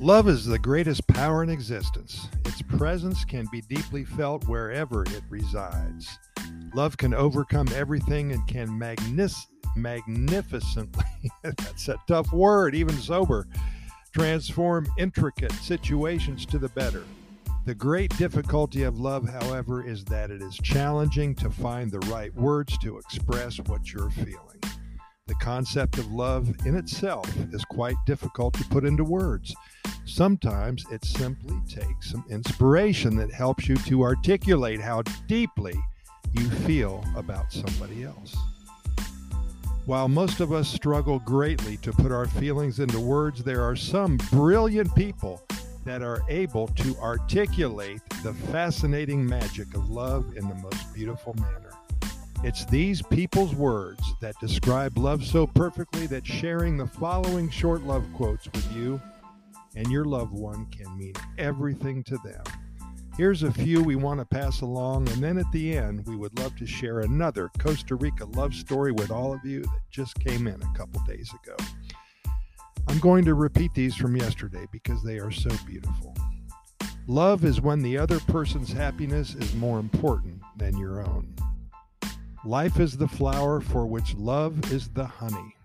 Love is the greatest power in existence. Its presence can be deeply felt wherever it resides. Love can overcome everything and can magnis- magnificently, that's a tough word, even sober, transform intricate situations to the better. The great difficulty of love, however, is that it is challenging to find the right words to express what you're feeling. The concept of love in itself is quite difficult to put into words. Sometimes it simply takes some inspiration that helps you to articulate how deeply you feel about somebody else. While most of us struggle greatly to put our feelings into words, there are some brilliant people that are able to articulate the fascinating magic of love in the most beautiful manner. It's these people's words that describe love so perfectly that sharing the following short love quotes with you and your loved one can mean everything to them. Here's a few we want to pass along, and then at the end, we would love to share another Costa Rica love story with all of you that just came in a couple days ago. I'm going to repeat these from yesterday because they are so beautiful. Love is when the other person's happiness is more important than your own. Life is the flower for which love is the honey.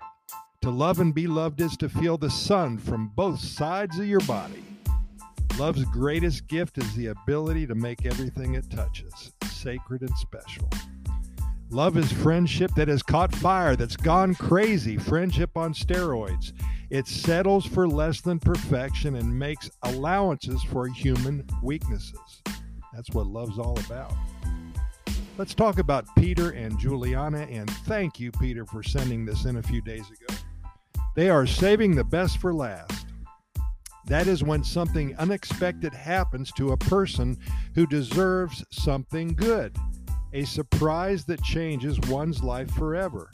To love and be loved is to feel the sun from both sides of your body. Love's greatest gift is the ability to make everything it touches sacred and special. Love is friendship that has caught fire, that's gone crazy, friendship on steroids. It settles for less than perfection and makes allowances for human weaknesses. That's what love's all about. Let's talk about Peter and Juliana, and thank you, Peter, for sending this in a few days ago. They are saving the best for last. That is when something unexpected happens to a person who deserves something good, a surprise that changes one's life forever.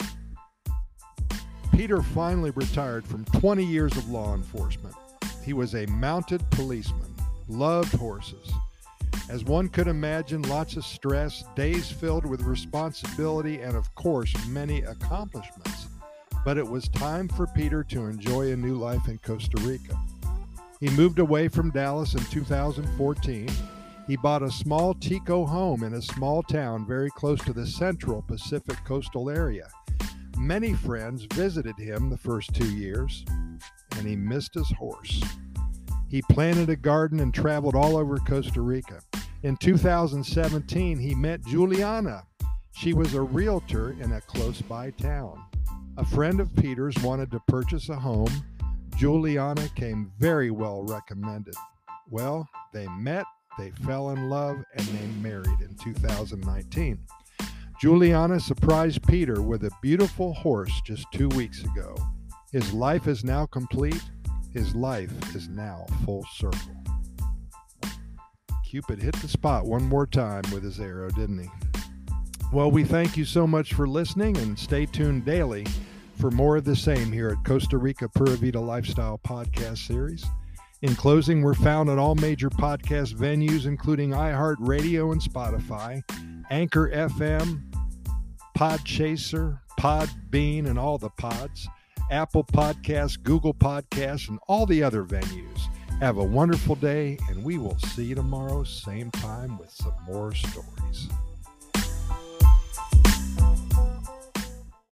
Peter finally retired from 20 years of law enforcement. He was a mounted policeman, loved horses. As one could imagine, lots of stress, days filled with responsibility, and of course, many accomplishments. But it was time for Peter to enjoy a new life in Costa Rica. He moved away from Dallas in 2014. He bought a small Tico home in a small town very close to the central Pacific coastal area. Many friends visited him the first two years, and he missed his horse. He planted a garden and traveled all over Costa Rica. In 2017, he met Juliana. She was a realtor in a close by town. A friend of Peter's wanted to purchase a home. Juliana came very well recommended. Well, they met, they fell in love, and they married in 2019. Juliana surprised Peter with a beautiful horse just two weeks ago. His life is now complete. His life is now full circle. Cupid hit the spot one more time with his arrow, didn't he? Well, we thank you so much for listening and stay tuned daily for more of the same here at Costa Rica Pura Vida Lifestyle Podcast Series. In closing, we're found at all major podcast venues, including iHeartRadio and Spotify, Anchor FM, Podchaser, Podbean, and all the pods, Apple Podcasts, Google Podcasts, and all the other venues. Have a wonderful day, and we will see you tomorrow, same time, with some more stories.